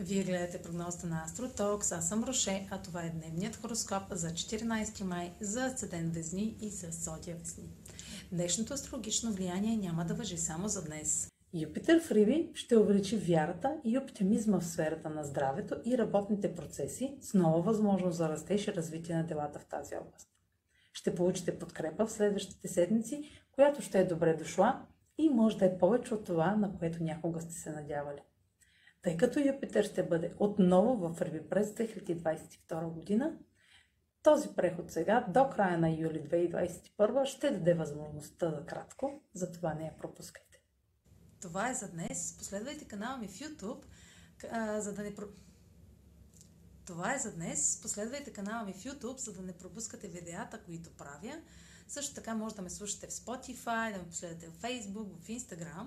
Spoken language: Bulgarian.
Вие гледате прогнозата на Астротокс, аз съм Роше, а това е дневният хороскоп за 14 май за Седен Везни и за Зодия Везни. Днешното астрологично влияние няма да въжи само за днес. Юпитер в Риби ще увеличи вярата и оптимизма в сферата на здравето и работните процеси с нова възможност за растеж и развитие на делата в тази област. Ще получите подкрепа в следващите седмици, която ще е добре дошла и може да е повече от това, на което някога сте се надявали. Тъй като Юпитер ще бъде отново в Риби през 2022 година, този преход сега до края на юли 2021 ще даде възможността за кратко, затова не я пропускайте. Това е за днес. Последвайте канала ми в YouTube, за да не... Това е за днес. Последвайте канала ми в YouTube, за да не пропускате видеята, които правя. Също така може да ме слушате в Spotify, да ме последвате в Facebook, в Instagram.